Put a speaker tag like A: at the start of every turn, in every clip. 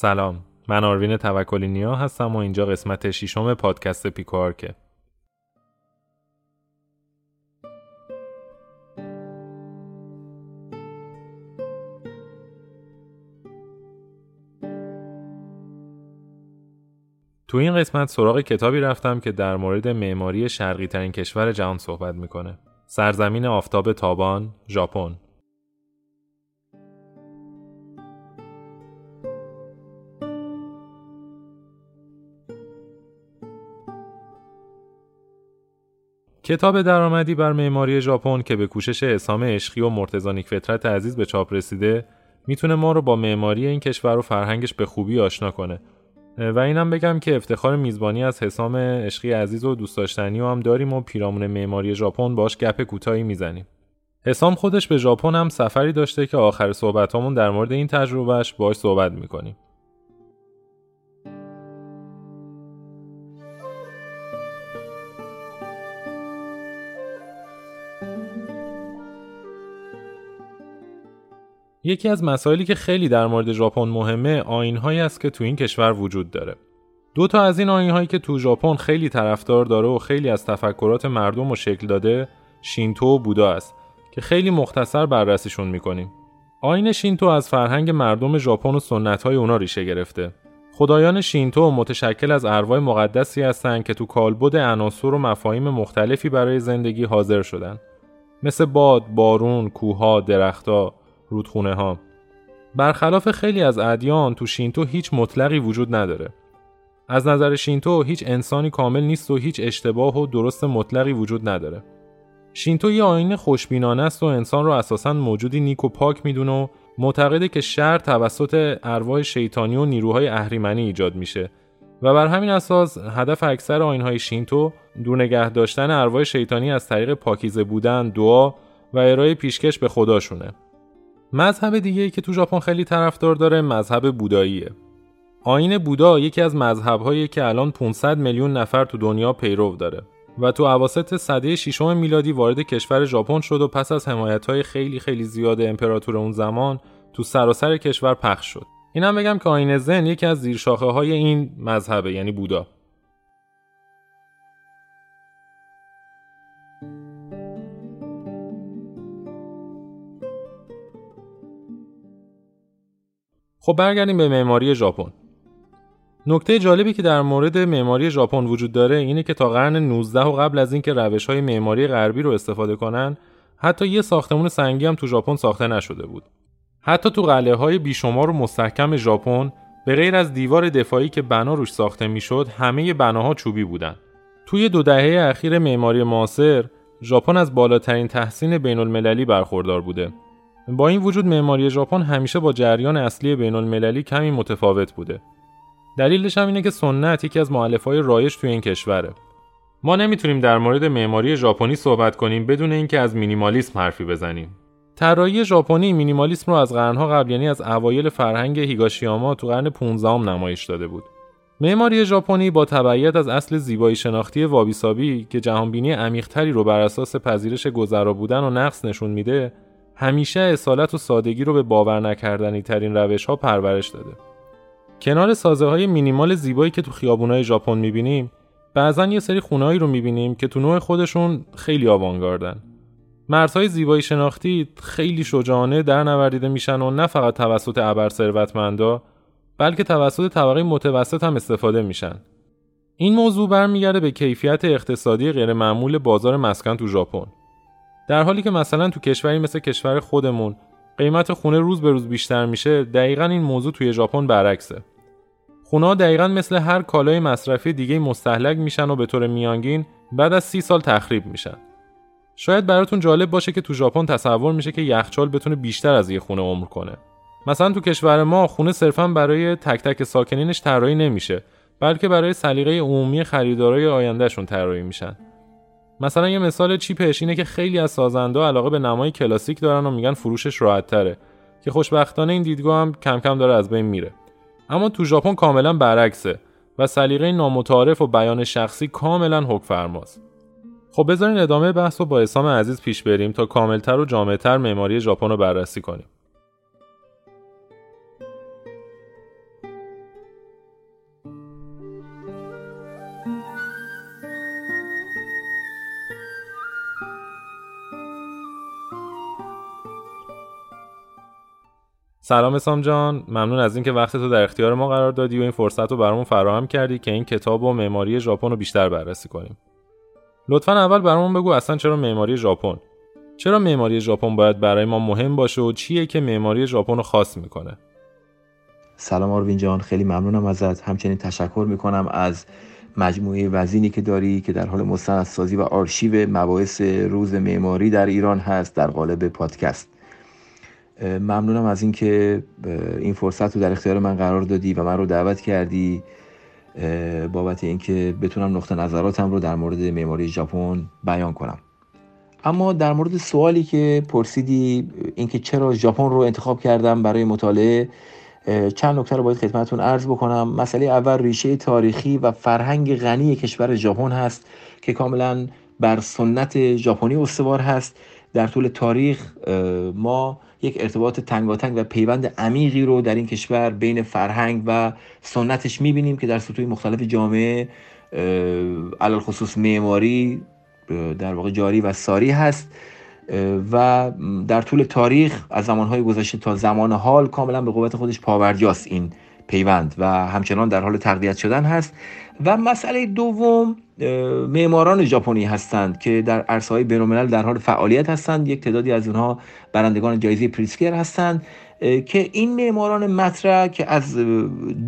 A: سلام من آروین توکلی نیا هستم و اینجا قسمت ششم پادکست پیکوارکه. تو این قسمت سراغ کتابی رفتم که در مورد معماری شرقی ترین کشور جهان صحبت می‌کنه. سرزمین آفتاب تابان ژاپن. کتاب درآمدی بر معماری ژاپن که به کوشش اسام عشقی و مرتضی فطرت عزیز به چاپ رسیده می‌تونه ما رو با معماری این کشور و فرهنگش به خوبی آشنا کنه. و اینم بگم که افتخار میزبانی از حسام عشقی عزیز و دوست داشتنی و هم داریم و پیرامون معماری ژاپن باش گپ کوتاهی می‌زنیم. حسام خودش به ژاپن هم سفری داشته که آخر صحبتامون در مورد این تجربهش باش صحبت می‌کنیم. یکی از مسائلی که خیلی در مورد ژاپن مهمه آینهایی است که تو این کشور وجود داره. دو تا از این آینهایی که تو ژاپن خیلی طرفدار داره و خیلی از تفکرات مردم رو شکل داده شینتو و بودا است که خیلی مختصر بررسیشون می‌کنیم. آین شینتو از فرهنگ مردم ژاپن و سنت‌های اونا ریشه گرفته. خدایان شینتو متشکل از ارواح مقدسی هستند که تو کالبد عناصر و مفاهیم مختلفی برای زندگی حاضر شدن. مثل باد، بارون، کوها، درختها، رودخونه ها برخلاف خیلی از ادیان تو شینتو هیچ مطلقی وجود نداره. از نظر شینتو هیچ انسانی کامل نیست و هیچ اشتباه و درست مطلقی وجود نداره. شینتو یه آین خوشبینانه است و انسان رو اساسا موجودی نیک و پاک می‌دونه و معتقده که شر توسط ارواح شیطانی و نیروهای اهریمنی ایجاد میشه. و بر همین اساس هدف اکثر آینهای شینتو دور نگه داشتن ارواح شیطانی از طریق پاکیزه بودن، دعا و ارائه پیشکش به خداشونه. مذهب دیگه که تو ژاپن خیلی طرفدار داره مذهب بوداییه. آین بودا یکی از مذهبهایی که الان 500 میلیون نفر تو دنیا پیرو داره و تو اواسط سده ششم میلادی وارد کشور ژاپن شد و پس از حمایت‌های خیلی خیلی زیاد امپراتور اون زمان تو سراسر کشور پخش شد. اینم بگم که آین زن یکی از زیرشاخه های این مذهبه یعنی بودا. خب برگردیم به معماری ژاپن. نکته جالبی که در مورد معماری ژاپن وجود داره اینه که تا قرن 19 و قبل از اینکه روش های معماری غربی رو استفاده کنن حتی یه ساختمون سنگی هم تو ژاپن ساخته نشده بود. حتی تو قلعه های بیشمار و مستحکم ژاپن به غیر از دیوار دفاعی که بنا روش ساخته می‌شد همه بناها چوبی بودن. توی دو دهه اخیر معماری معاصر ژاپن از بالاترین تحسین بین المللی برخوردار بوده. با این وجود معماری ژاپن همیشه با جریان اصلی بین المللی کمی متفاوت بوده. دلیلش هم اینه که سنت یکی از های رایج توی این کشوره. ما نمی‌تونیم در مورد معماری ژاپنی صحبت کنیم بدون اینکه از مینیمالیسم حرفی بزنیم. طراحی ژاپنی مینیمالیسم رو از قرنها قبل یعنی از اوایل فرهنگ هیگاشیاما تو قرن 15 نمایش داده بود. معماری ژاپنی با تبعیت از اصل زیبایی شناختی وابیسابی که جهانبینی عمیقتری رو بر اساس پذیرش گذرا بودن و نقص نشون میده همیشه اصالت و سادگی رو به باور نکردنی ترین روش ها پرورش داده. کنار سازه های مینیمال زیبایی که تو خیابونای ژاپن می‌بینیم، بعضا یه سری خونهایی رو می‌بینیم که تو نوع خودشون خیلی آوانگاردن. مرزهای زیبایی شناختی خیلی شجاعانه در نوردیده میشن و نه فقط توسط ابر ثروتمندا بلکه توسط طبقه متوسط هم استفاده میشن. این موضوع برمیگرده به کیفیت اقتصادی غیرمعمول بازار مسکن تو ژاپن. در حالی که مثلا تو کشوری مثل کشور خودمون قیمت خونه روز به روز بیشتر میشه دقیقا این موضوع توی ژاپن برعکسه خونه دقیقا مثل هر کالای مصرفی دیگه مستحلک میشن و به طور میانگین بعد از سی سال تخریب میشن شاید براتون جالب باشه که تو ژاپن تصور میشه که یخچال بتونه بیشتر از یه خونه عمر کنه. مثلا تو کشور ما خونه صرفا برای تک تک ساکنینش طراحی نمیشه بلکه برای سلیقه عمومی خریدارای آیندهشون طراحی میشن. مثلا یه مثال چیپش اینه که خیلی از سازنده علاقه به نمای کلاسیک دارن و میگن فروشش راحت تره که خوشبختانه این دیدگاه هم کم کم داره از بین میره. اما تو ژاپن کاملا برعکسه و سلیقه نامتعارف و بیان شخصی کاملا حک فرماست. خب بذارین ادامه بحث رو با اسام عزیز پیش بریم تا کاملتر و جامعتر معماری ژاپن رو بررسی کنیم. سلام اسام جان. ممنون از اینکه وقت تو در اختیار ما قرار دادی و این فرصت رو برامون فراهم کردی که این کتاب و معماری ژاپن رو بیشتر بررسی کنیم. لطفا اول برامون بگو اصلا چرا معماری ژاپن؟ چرا معماری ژاپن باید برای ما مهم باشه و چیه که معماری ژاپن رو خاص می‌کنه؟
B: سلام آروین جان خیلی ممنونم ازت. همچنین تشکر می‌کنم از مجموعه وزینی که داری که در حال مستندسازی و آرشیو مباحث روز معماری در ایران هست در قالب پادکست. ممنونم از اینکه این فرصت رو در اختیار من قرار دادی و من رو دعوت کردی بابت اینکه بتونم نقطه نظراتم رو در مورد معماری ژاپن بیان کنم. اما در مورد سوالی که پرسیدی اینکه چرا ژاپن رو انتخاب کردم برای مطالعه چند نکته رو باید خدمتتون عرض بکنم. مسئله اول ریشه تاریخی و فرهنگ غنی کشور ژاپن هست که کاملا بر سنت ژاپنی استوار هست. در طول تاریخ ما یک ارتباط تنگاتنگ و پیوند عمیقی رو در این کشور بین فرهنگ و سنتش می‌بینیم که در سطوح مختلف جامعه علال خصوص معماری در واقع جاری و ساری هست و در طول تاریخ از زمانهای گذشته تا زمان حال کاملا به قوت خودش پاورجاست این پیوند و همچنان در حال تقویت شدن هست. و مسئله دوم معماران ژاپنی هستند که در عرصه های بین‌الملل در حال فعالیت هستند. یک تعدادی از اونها برندگان جایزه پریسکر هستند که این معماران مطرح که از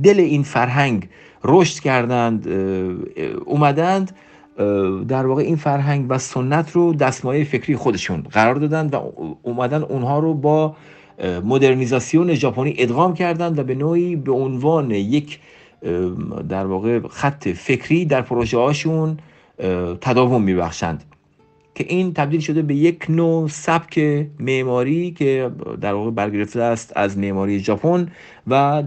B: دل این فرهنگ رشد کردند اومدند در واقع این فرهنگ و سنت رو دستمایه فکری خودشون قرار دادند و اومدن اونها رو با مدرنیزاسیون ژاپنی ادغام کردند و به نوعی به عنوان یک در واقع خط فکری در پروژه هاشون تداوم میبخشند. که این تبدیل شده به یک نوع سبک معماری که در واقع برگرفته است از معماری ژاپن و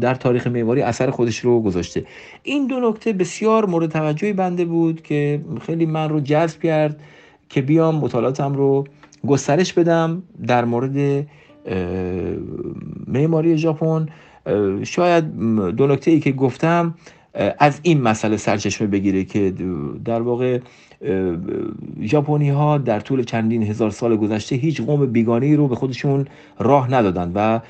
B: در تاریخ معماری اثر خودش رو گذاشته. این دو نکته بسیار مورد توجه بنده بود که خیلی من رو جذب کرد که بیام مطالعاتم رو گسترش بدم در مورد معماری ژاپن. شاید دو نکته ای که گفتم از این مسئله سرچشمه بگیره که در واقع ژاپنی ها در طول چندین هزار سال گذشته هیچ قوم بیگانه رو به خودشون راه ندادند و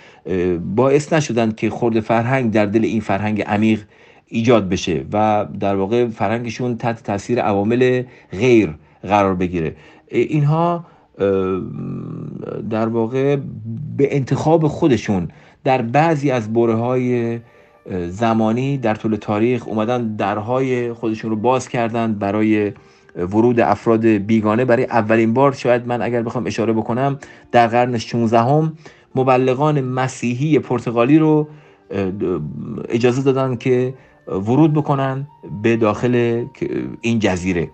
B: باعث نشدند که خورد فرهنگ در دل این فرهنگ عمیق ایجاد بشه و در واقع فرهنگشون تحت تاثیر عوامل غیر قرار بگیره. اینها در واقع به انتخاب خودشون در بعضی از بره های زمانی در طول تاریخ اومدن درهای خودشون رو باز کردن برای ورود افراد بیگانه. برای اولین بار شاید من اگر بخوام اشاره بکنم در قرن 16 هم مبلغان مسیحی پرتغالی رو اجازه دادن که ورود بکنن به داخل این جزیره.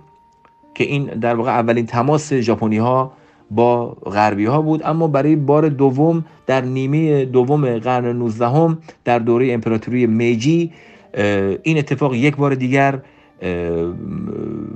B: که این در واقع اولین تماس ژاپنی ها با غربی ها بود. اما برای بار دوم در نیمه دوم قرن 19 در دوره امپراتوری میجی این اتفاق یک بار دیگر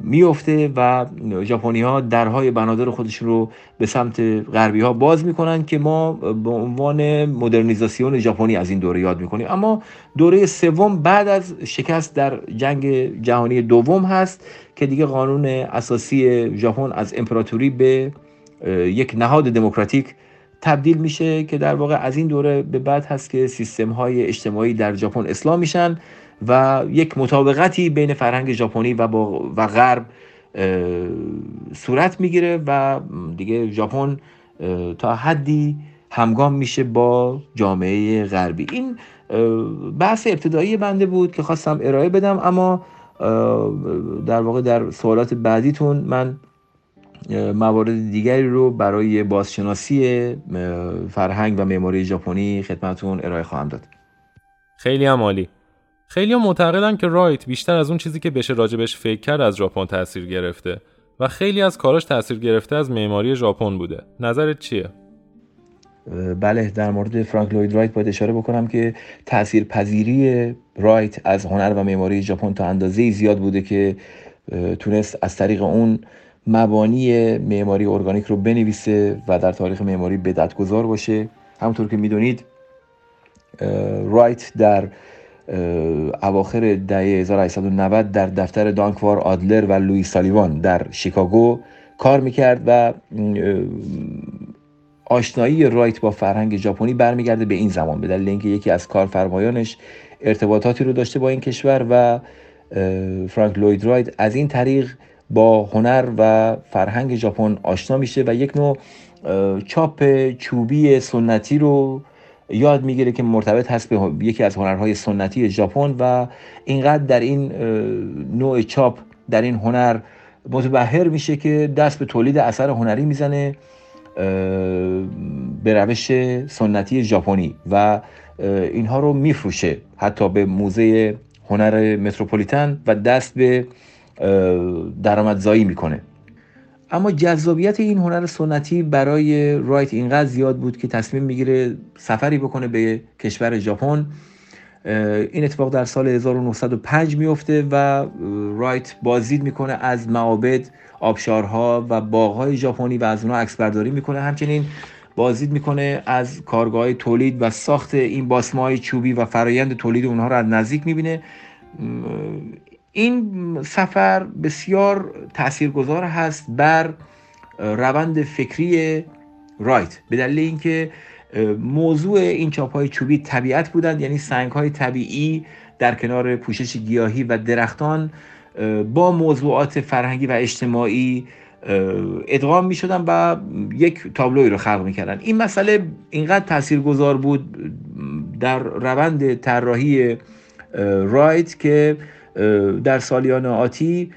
B: میفته و ژاپنی ها درهای بنادر خودشون رو به سمت غربی ها باز می‌کنن که ما به عنوان مدرنیزاسیون ژاپنی از این دوره یاد می‌کنیم. اما دوره سوم بعد از شکست در جنگ جهانی دوم هست که دیگه قانون اساسی ژاپن از امپراتوری به یک نهاد دموکراتیک تبدیل میشه که در واقع از این دوره به بعد هست که سیستم های اجتماعی در ژاپن اصلاح میشن و یک مطابقتی بین فرهنگ ژاپنی و و غرب صورت می‌گیره و دیگه ژاپن تا حدی همگام میشه با جامعه غربی. این بحث ابتدایی بنده بود که خواستم ارائه بدم اما در واقع در سوالات بعدیتون من موارد دیگری رو برای بازشناسی فرهنگ و معماری ژاپنی خدمتون ارائه خواهم داد.
A: خیلی هم عالی. خیلی هم معتقدن که رایت بیشتر از اون چیزی که بشه راجبش فکر کرد از ژاپن تاثیر گرفته و خیلی از کاراش تاثیر گرفته از معماری ژاپن بوده. نظرت چیه؟
B: بله در مورد فرانک لوید رایت باید اشاره بکنم که تأثیر پذیری رایت از هنر و معماری ژاپن تا اندازه زیاد بوده که تونست از طریق اون مبانی معماری ارگانیک رو بنویسه و در تاریخ معماری بدتگذار باشه. همونطور که می‌دونید رایت در اواخر دهه 1890 در دفتر دانکوار آدلر و لوی سالیوان در شیکاگو کار می‌کرد و آشنایی رایت با فرهنگ ژاپنی برمیگرده به این زمان به دلیل اینکه یکی از کارفرمایانش ارتباطاتی رو داشته با این کشور و فرانک لوید رایت از این طریق با هنر و فرهنگ ژاپن آشنا میشه و یک نوع چاپ چوبی سنتی رو یاد می‌گیره که مرتبط هست به یکی از هنرهای سنتی ژاپن و اینقدر در این نوع چاپ در این هنر متبهر میشه که دست به تولید اثر هنری می‌زنه به روش سنتی ژاپنی و اینها رو میفروشه حتی به موزه هنر متروپولیتن و دست به درآمدزایی می‌کنه. اما جذابیت این هنر سنتی برای رایت اینقدر زیاد بود که تصمیم می‌گیره سفری بکنه به کشور ژاپن. این اتفاق در سال 1905 میفته و رایت بازدید می‌کنه از معابد آبشارها و باغهای ژاپنی و از اونها عکس برداری می‌کنه. همچنین بازدید می‌کنه از کارگاه تولید و ساخت این باسمای چوبی و فرایند تولید اونها رو از نزدیک می‌بینه. این سفر بسیار تاثیرگذار هست بر روند فکری رایت. به دلیل اینکه موضوع این چاپ های چوبی طبیعت بودند یعنی سنگ های طبیعی در کنار پوشش گیاهی و درختان با موضوعات فرهنگی و اجتماعی ادغام می شدن و یک تابلوی رو خلق می کردن این مسئله اینقدر تاثیرگذار بود در روند طراحی رایت که در سالیان آتی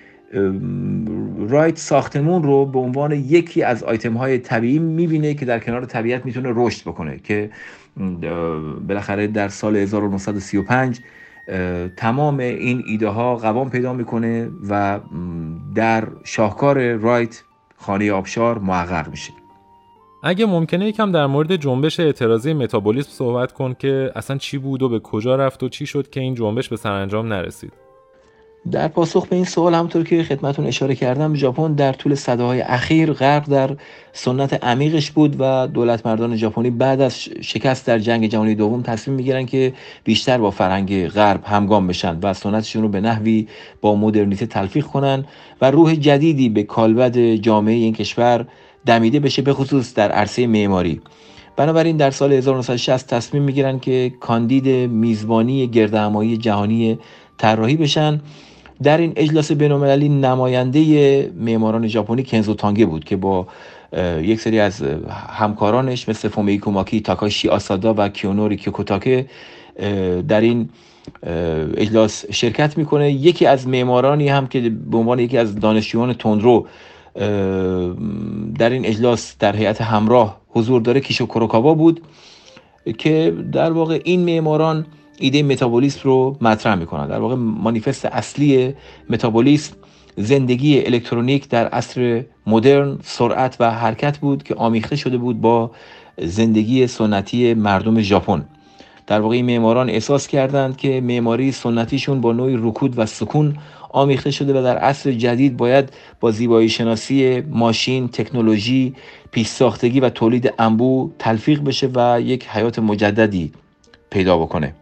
B: رایت ساختمون رو به عنوان یکی از آیتم های طبیعی می‌بینه که در کنار طبیعت می‌تونه رشد بکنه که بالاخره در سال 1935 تمام این ایده ها قوام پیدا می‌کنه و در شاهکار رایت خانه آبشار محقق میشه.
A: اگه ممکنه یکم در مورد جنبش اعتراضی متابولیسم صحبت کن که اصلا چی بود و به کجا رفت و چی شد که این جنبش به سرانجام نرسید.
B: در پاسخ به این سوال همونطور که خدمتون اشاره کردم ژاپن در طول صداهای اخیر غرق در سنت عمیقش بود و دولت مردان ژاپنی بعد از شکست در جنگ جهانی دوم تصمیم می‌گیرن که بیشتر با فرهنگ غرب همگام بشن و سنتشون رو به نحوی با مدرنیته تلفیق کنن و روح جدیدی به کالبد جامعه این کشور دمیده بشه به خصوص در عرصه معماری. بنابراین در سال 1960 تصمیم می‌گیرن که کاندید میزبانی گردهمایی جهانی طراحی بشن. در این اجلاس بینالمللی نماینده معماران ژاپنی کنزو تانگه بود که با یک سری از همکارانش مثل فومی کوماکی، تاکاشی آسادا و کیونوری کیوکوتاکه در این اجلاس شرکت می‌کنه. یکی از معمارانی هم که به عنوان یکی از دانشجویان تندرو در این اجلاس در هیئت همراه حضور داره کیشو کروکاوا بود که در واقع این معماران ایده متابولیسم رو مطرح می‌کنن. در واقع مانیفست اصلی متابولیسم زندگی الکترونیک در عصر مدرن سرعت و حرکت بود که آمیخته شده بود با زندگی سنتی مردم ژاپن. در واقع معماران احساس کردند که معماری سنتیشون با نوعی رکود و سکون آمیخته شده و در عصر جدید باید با زیبایی شناسی ماشین، تکنولوژی، پیش ساختگی و تولید انبوه تلفیق بشه و یک حیات مجددی پیدا بکنه.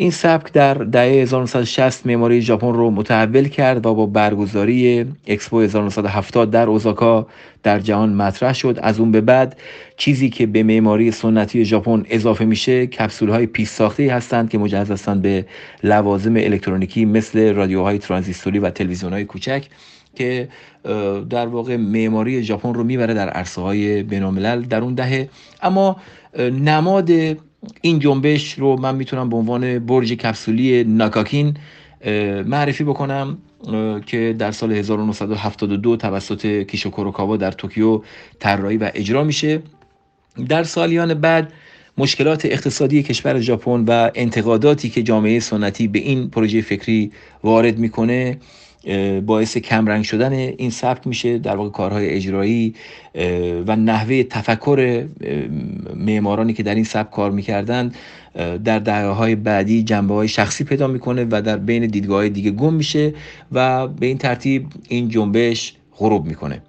B: این سبک در دهه 1960 معماری ژاپن رو متحول کرد و با برگزاری اکسپو 1970 در اوزاکا در جهان مطرح شد. از اون به بعد چیزی که به معماری سنتی ژاپن اضافه میشه کپسول های پیش ساخته هستند که مجهز هستند به لوازم الکترونیکی مثل رادیوهای ترانزیستوری و تلویزیون های کوچک که در واقع معماری ژاپن رو می‌بره در عرصه های بینالملل در اون دهه. اما نماد این جنبش رو من می‌تونم به عنوان برج کپسولی ناکاکین معرفی بکنم که در سال 1972 توسط کیشو کوروکاوا در توکیو طراحی و اجرا میشه. در سالیان بعد مشکلات اقتصادی کشور ژاپن و انتقاداتی که جامعه سنتی به این پروژه فکری وارد می‌کنه باعث کمرنگ شدن این سبک میشه در واقع کارهای اجرایی و نحوه تفکر معمارانی که در این سبک کار می‌کردند در دهه های بعدی جنبه های شخصی پیدا می‌کنه و در بین دیدگاه دیگه گم میشه و به این ترتیب این جنبش غروب می‌کنه.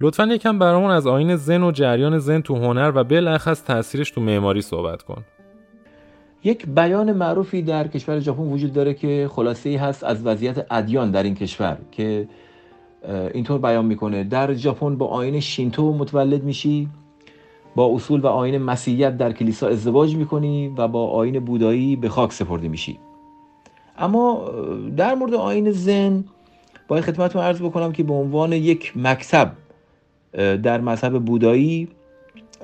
A: لطفا یکم برامون از آین زن و جریان زن تو هنر و بالاخص تاثیرش تو معماری صحبت کن.
B: یک بیان معروفی در کشور ژاپن وجود داره که خلاصه ای هست از وضعیت ادیان در این کشور که اینطور بیان می‌کنه. در ژاپن با آین شینتو متولد میشی با اصول و آین مسیحیت در کلیسا ازدواج می‌کنی و با آین بودایی به خاک سپرده میشی. اما در مورد آین زن باید خدمتتون عرض بکنم که به عنوان یک مکتب در مذهب بودایی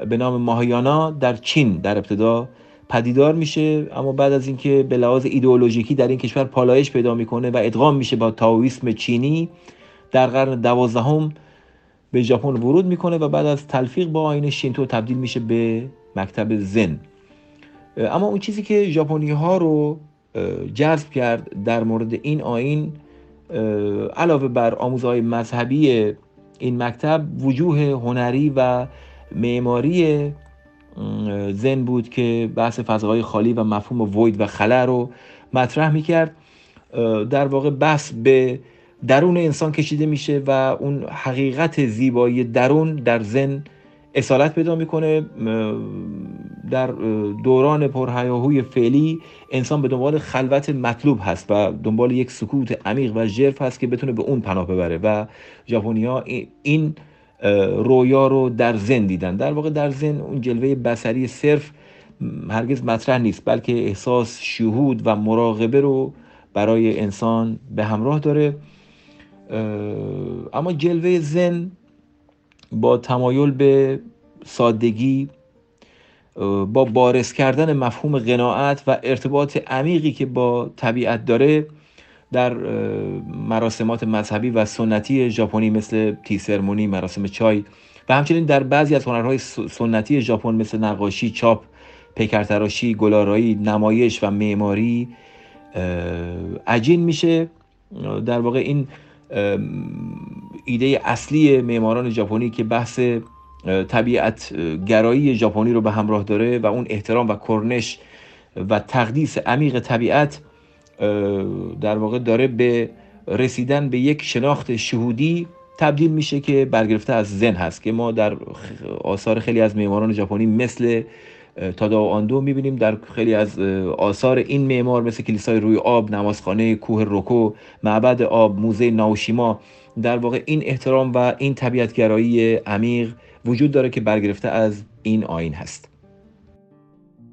B: به نام ماهیانا در چین در ابتدا پدیدار میشه اما بعد از اینکه به لحاظ ایدئولوژیکی در این کشور پالایش پیدا می‌کنه و ادغام میشه با تاویسم چینی در قرن دوازدهم به ژاپن ورود می‌کنه و بعد از تلفیق با آین شینتو تبدیل میشه به مکتب زن. اما اون چیزی که ژاپنی ها رو جذب کرد در مورد این آین علاوه بر آموزهای مذهبی این مکتب وجوه هنری و معماری زن بود که بحث فضاهای خالی و مفهوم وید و خلا رو مطرح می‌کرد. در واقع بحث به درون انسان کشیده میشه و اون حقیقت زیبایی درون در زن اصالت پیدا می‌کنه. در دوران پرهیاهوی فعلی انسان به دنبال خلوت مطلوب هست و دنبال یک سکوت عمیق و ژرف هست که بتونه به اون پناه ببره و ژاپنیا این رویا رو در زن دیدن. در واقع در زن اون جلوه بسری صرف هرگز مطرح نیست بلکه احساس شهود و مراقبه رو برای انسان به همراه داره. اما جلوه زن با تمایل به سادگی با بارز کردن مفهوم قناعت و ارتباط عمیقی که با طبیعت داره در مراسمات مذهبی و سنتی ژاپنی مثل تی سرمونی مراسم چای و همچنین در بعضی از هنرهای سنتی ژاپن مثل نقاشی چاپ پیکرتراشی گلارایی نمایش و معماری عجین میشه. در واقع این ایده اصلی معماران ژاپنی که بحث طبیعت گرایی ژاپنی رو به همراه داره و اون احترام و کرنش و تقدیس عمیق طبیعت در واقع داره به رسیدن به یک شناخت شهودی تبدیل میشه که برگرفته از زن هست که ما در آثار خیلی از معماران ژاپنی مثل تاداو آندو می‌بینیم. در خیلی از آثار این معمار مثل کلیسای روی آب نمازخانه کوه روکو معبد آب موزه ناوشیما در واقع این احترام و این طبیعتگرایی عمیق وجود داره که برگرفته از این آین هست.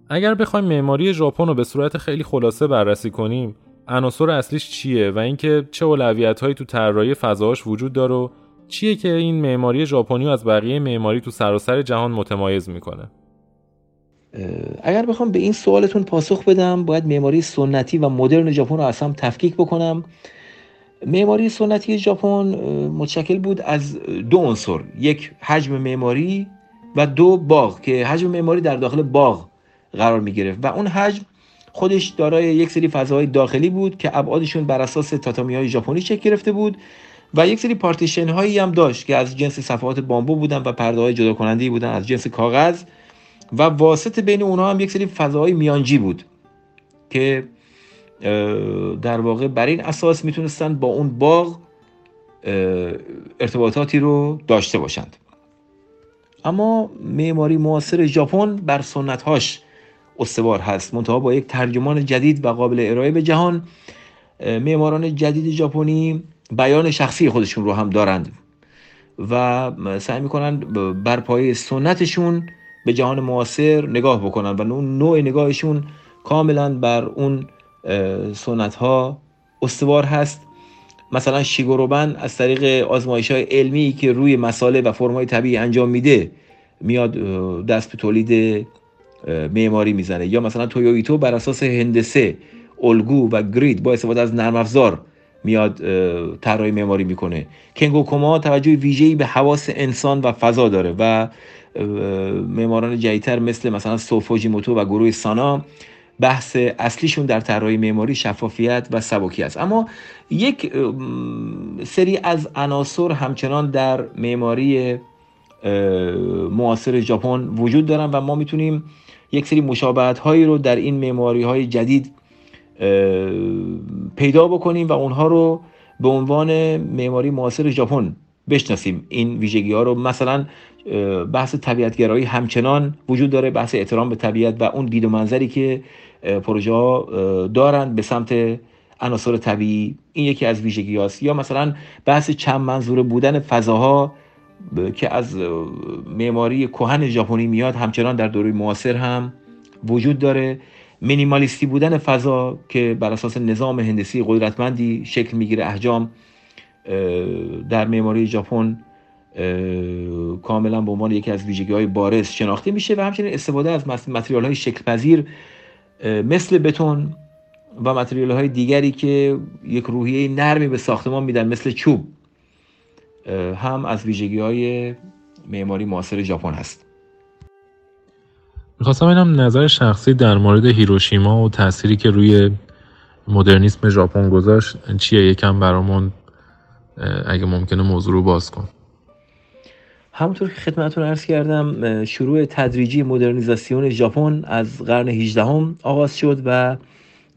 A: اگر بخوایم معماری ژاپن رو به صورت خیلی خلاصه بررسی کنیم عناصر اصلیش چیه و اینکه چه اولویت‌هایی تو طراحی فضاهاش وجود داره و چیه که این معماری ژاپنی از بقیه معماری تو سراسر جهان متمایز می‌کنه؟
B: اگر بخوام به این سوالتون پاسخ بدم باید معماری سنتی و مدرن ژاپن رو اصلا تفکیک بکنم. معماری سنتی ژاپن متشکل بود از دو عنصر یک حجم معماری و دو باغ که حجم معماری در داخل باغ قرار می گرفت و اون حجم خودش دارای یک سری فضاهای داخلی بود که ابعادشون بر اساس تاتامی های ژاپنی شکل گرفته بود و یک سری پارتیشن هایی هم داشت که از جنس صفحات بامبو بودن و پرده های جدا کننده بودن از جنس کاغذ. و واسط بین اونها هم یک سری فضاهای میانجی بود که در واقع بر این اساس می‌تونستن با اون باغ ارتباطاتی رو داشته باشند. اما معماری معاصر ژاپن بر سنتهاش استوار هست. منتها با یک ترجمان جدید و قابل ارائه به جهان معماران جدید ژاپنی بیان شخصی خودشون رو هم دارند و سعی می‌کنن بر پایه سنتشون به جهان معاصر نگاه بکنن و اون نوع نگاهشون کاملا بر اون سنت ها استوار هست. مثلا شیگوروبن از طریق آزمایش های علمی که روی مساله و فرمای طبیعی انجام میده میاد دست به تولید معماری می‌زنه. یا مثلا تویویتو بر اساس هندسه الگو و گرید با استفاده از نرم افزار میاد طراحی معماری می‌کنه. کنگو کوما توجه ویژه‌ای به حواس انسان و فضا داره و معماران جدیدتر مثل مثلا سوفوجی موتو و گروه سانا بحث اصلیشون در طراحی معماری شفافیت و سبکی است. اما یک سری از عناصر همچنان در معماری معاصر ژاپن وجود دارن و ما می‌تونیم یک سری مشابهت هایی رو در این معماری های جدید پیدا بکنیم و اونها رو به عنوان معماری معاصر ژاپن بشناسیم. این ویژگی ها رو مثلا بحث طبیعتگرایی همچنان وجود داره بحث احترام به طبیعت و اون دید و منظری که پروژه ها دارند به سمت عناصر طبیعی. این یکی از ویژگی هاست یا مثلا بحث چند منظور بودن فضاها که از معماری کهن ژاپنی میاد همچنان در دوره معاصر هم وجود داره. مینیمالیستی بودن فضا که بر اساس نظام هندسی قدرتمندی شکل می‌گیره احجام در معماری ژاپن کاملا به عنوان یکی از ویژگی های بارز شناخته میشه و همچنین استفاده از متریال های شکل پذیر مثل بتون و متریال های دیگری که یک روحیه نرمی به ساختمان میدن مثل چوب. هم از ویژگی های معماری معاصر ژاپن هست.
A: می‌خواستم اینم نظر شخصی در مورد هیروشیما و تأثیری که روی مدرنیسم ژاپن گذاشت چیه؟ یکم برامون اگه ممکنه موضوع رو باز کن.
B: همونطور که خدمتتون عرض کردم شروع تدریجی مدرنیزاسیون ژاپن از قرن 18 هم آغاز شد و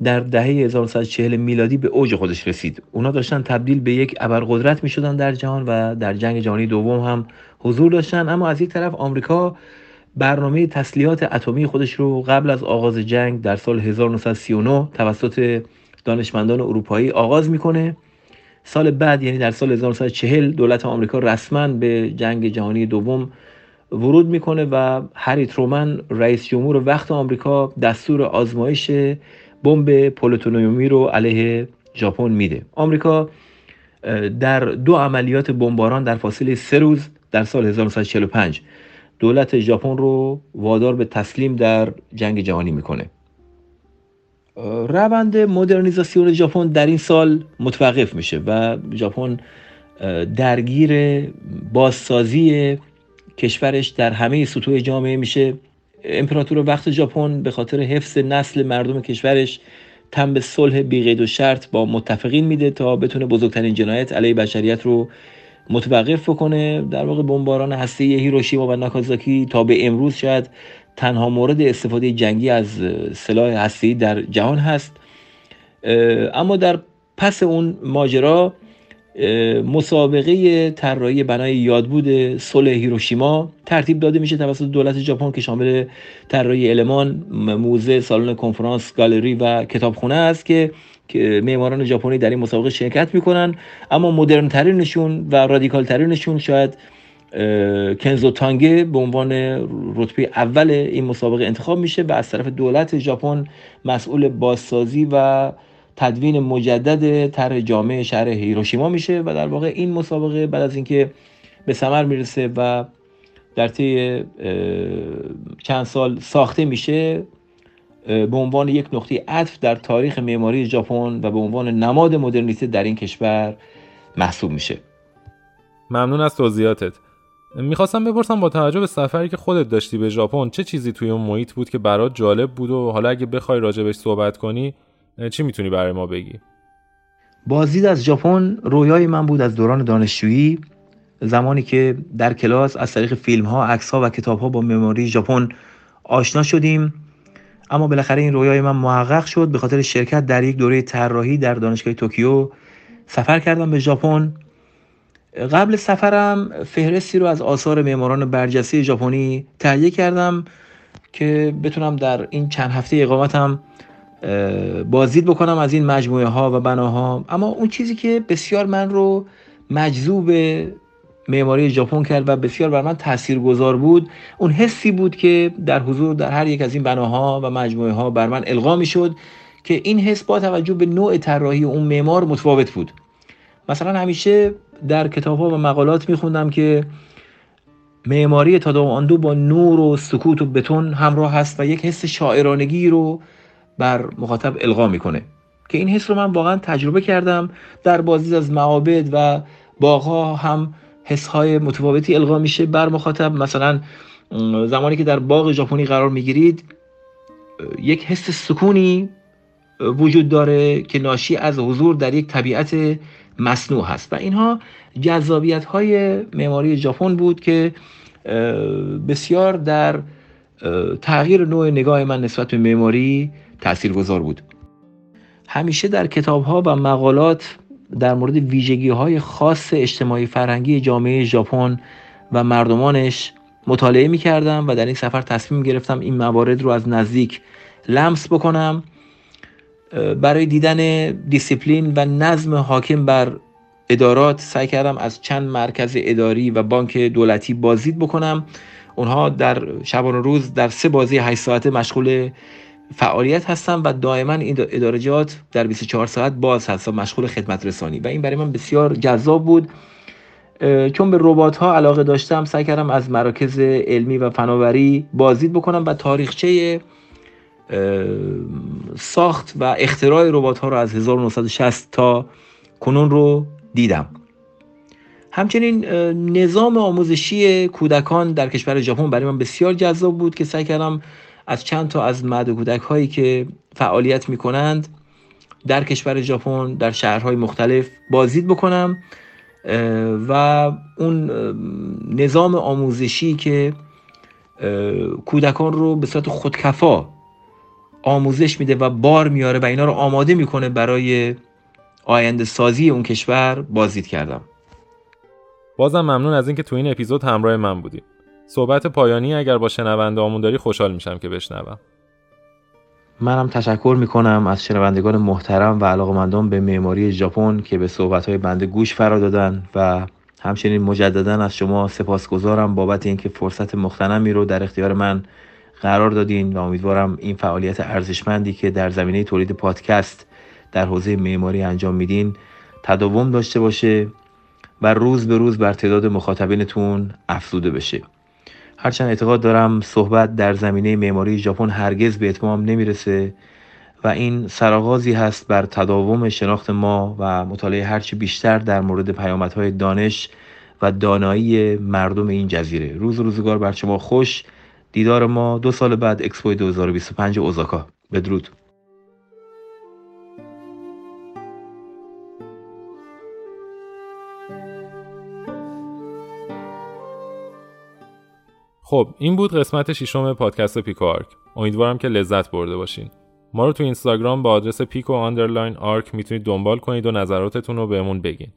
B: در دهه 1940 میلادی به اوج خودش رسید. اونا داشتن تبدیل به یک ابرقدرت می شدن در جهان و در جنگ جهانی دوم هم حضور داشتن. اما از یک طرف آمریکا برنامه تسلیحات اتمی خودش رو قبل از آغاز جنگ در سال 1939 توسط دانشمندان اروپایی آغاز می‌کنه. سال بعد یعنی در سال 1940 دولت آمریکا رسما به جنگ جهانی دوم ورود می‌کنه و هری ترومن رئیس جمهور وقت آمریکا دستور آزمایش بمب پلوتونیومی رو علیه ژاپن میده. آمریکا در دو عملیات بمباران در فاصله سه روز در سال 1945 دولت ژاپن رو وادار به تسلیم در جنگ جهانی می‌کنه. روند مدرنیزاسیون ژاپن در این سال متوقف میشه و ژاپن درگیر بازسازی کشورش در همه سطوح جامعه میشه. امپراتور وقت ژاپن به خاطر حفظ نسل مردم کشورش تن به صلح بیقید و شرط با متفقین میده تا بتونه بزرگترین جنایت علیه بشریت رو متوقف بکنه. در واقع بمباران هسته هیروشیما و ناکازاکی تا به امروز شاید تنها مورد استفاده جنگی از سلاح هسته‌ای در جهان هست. اما در پس اون ماجرا مسابقه طراحی بنای یادبود صلح هیروشیما ترتیب داده میشه توسط دولت ژاپن که شامل طراحی المان موزه سالن کنفرانس گالری و کتابخونه است که معماران ژاپنی در این مسابقه شرکت می‌کنن. اما مدرن ترینشون و رادیکال ترینشون شاید کنزو تانگه به عنوان رتبه اول این مسابقه انتخاب میشه و از طرف دولت ژاپن مسئول بازسازی و تدوین مجدد طرح جامعه شهر هیروشیما میشه و در واقع این مسابقه بعد از اینکه به ثمر می‌رسه و در طی چند سال ساخته میشه به عنوان یک نقطه عطف در تاریخ معماری ژاپن و به عنوان نماد مدرنیته در این کشور محسوب میشه.
A: ممنون از توضیحاتت. می‌خواستم بپرسم با توجه به سفری که خودت داشتی به ژاپن چه چیزی توی اون محیط بود که برات جالب بود و حالا اگه بخوای راجبش صحبت کنی چی می‌تونی برای ما بگی؟
B: بازدید از ژاپن رویای من بود از دوران دانشجویی زمانی که در کلاس از طریق فیلم ها عکس ها و کتاب ها با معماری ژاپن آشنا شدیم. اما بالاخره این رویای من محقق شد. به خاطر شرکت در یک دوره طراحی در دانشگاه توکیو سفر کردم به ژاپن. قبل سفرم فهرستی رو از آثار معماران برجسته ژاپنی تهیه کردم که بتونم در این چند هفته اقامتم بازدید بکنم از این مجموعه ها و بناها. اما اون چیزی که بسیار من رو مجذوب معماری ژاپن کرد و بسیار بر من گذار بود اون حسی بود که در حضور در هر یک از این بناها و مجموعه ها بر من القا می شد که این حس با توجه به نوع طراحی اون معمار متفاوت بود. مثلا همیشه در کتاب ها و مقالات میخوندم که معماری تاداو آندو با نور و سکوت و بتون همراه هست و یک حس شاعرانگی رو بر مخاطب القا می‌کنه. که این حس رو من واقعا تجربه کردم در بازی از معابد و باغها هم حس های متفاوتی القا میشه بر مخاطب. مثلا زمانی که در باغ ژاپنی قرار می‌گیرید یک حس سکونی وجود داره که ناشی از حضور در یک طبیعت مصنوع هست. و اینها جذابیت های معماری ژاپن بود که بسیار در تغییر نوع نگاه من نسبت به معماری تاثیرگذار بود. همیشه در کتاب ها و مقالات در مورد ویژگی های خاص اجتماعی فرهنگی جامعه ژاپن و مردمانش مطالعه می کردم و در این سفر تصمیم گرفتم این موارد رو از نزدیک لمس بکنم. برای دیدن دیسیپلین و نظم حاکم بر ادارات سعی کردم از چند مرکز اداری و بانک دولتی بازدید بکنم. اونها در شبان روز در سه بازی 8 ساعته مشغول فعالیت هستم و دائما این ادارجات در 24 ساعت باز هستم مشغول خدمت رسانی. و این برای من بسیار جذاب بود. چون به ربات ها علاقه داشتم سعی کردم از مراکز علمی و فناوری بازدید بکنم و تاریخچه ساخت و اختراع ربات ها رو از 1960 تا کنون رو دیدم. همچنین نظام آموزشی کودکان در کشور ژاپن برای من بسیار جذاب بود که سعی کردم از چند تا از مد کودک هایی که فعالیت می کنند در کشور ژاپن در شهرهای مختلف بازدید بکنم و اون نظام آموزشی که کودکان رو به صورت خودکفا آموزش میده و بار میاره و اینا رو آماده می‌کنه برای آینده سازی اون کشور بازدید کردم.
A: بازم ممنون از اینکه تو این اپیزود همراه من بودیم صحبت پایانی اگر با شنونده آمون داری خوشحال میشم که بشنوم.
B: منم تشکر می‌کنم از شنوندگان محترم و علاقمندان به معماری ژاپن که به صحبتهای بنده گوش فرا دادن و همچنین مجددا از شما سپاسگزارم بابت اینکه فرصت مختنمی رو در اختیار من قرار دادین و امیدوارم این فعالیت ارزشمندی که در زمینه تولید پادکست در حوزه معماری انجام میدین تداوم داشته باشه و روز به روز بر تعداد مخاطبینتون افزوده بشه. هرچند اعتقاد دارم صحبت در زمینه معماری ژاپن هرگز به اتمام نمی‌رسه و این سرآغازی هست بر تداوم شناخت ما و مطالعه هرچی بیشتر در مورد پیامدهای دانش و دانایی مردم این جزیره. روز روزگار بر شما خوش. دیدار ما دو سال بعد اکسپو 2025 اوزاکا. بدرود.
A: خب این بود قسمت ششم پادکست پیکو آرک امیدوارم که لذت برده باشین. ما رو تو اینستاگرام با آدرس پیکو underline آرک می‌تونید دنبال کنید و نظراتتون رو بهمون بگین.